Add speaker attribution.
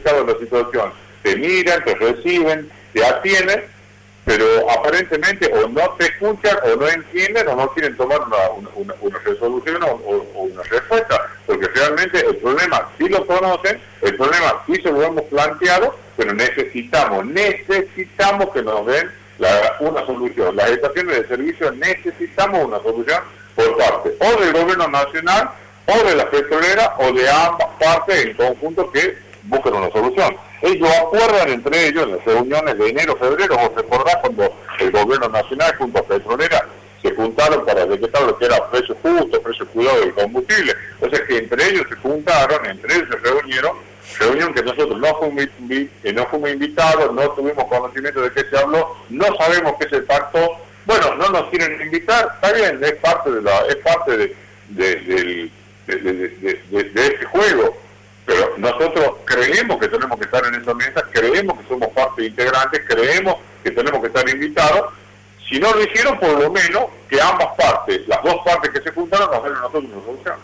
Speaker 1: complicada la situación, te miran, te reciben, te atienden, pero aparentemente o no te escuchan o no entienden o no quieren tomar una, una, resolución o, una respuesta, porque realmente el problema sí lo conocen, el problema sí se lo hemos planteado, pero necesitamos, necesitamos que nos den una solución. Las estaciones de servicio necesitamos una solución por parte o del gobierno nacional o de la petrolera o de ambas partes en conjunto que busquen una solución. Ellos acuerdan entre ellos en las reuniones de enero, febrero, vos recordás cuando el gobierno nacional junto a Petrolera se juntaron para decretar lo que era precio justo, precio cuidado del combustible. O sea que entre ellos se juntaron, entre ellos se reunieron, reunión que nosotros no fuimos, no fuimos invitados, no tuvimos conocimiento de qué se habló, no sabemos qué se pactó. Bueno, no nos quieren invitar, está bien, es parte de la, es parte de, de, de este juego pero nosotros creemos que tenemos que estar en esa mesa, creemos que somos parte integrante, creemos que tenemos que estar invitados. Si no lo hicieron, por lo menos que ambas partes, las dos partes que se juntaron, nos den nosotros una solución.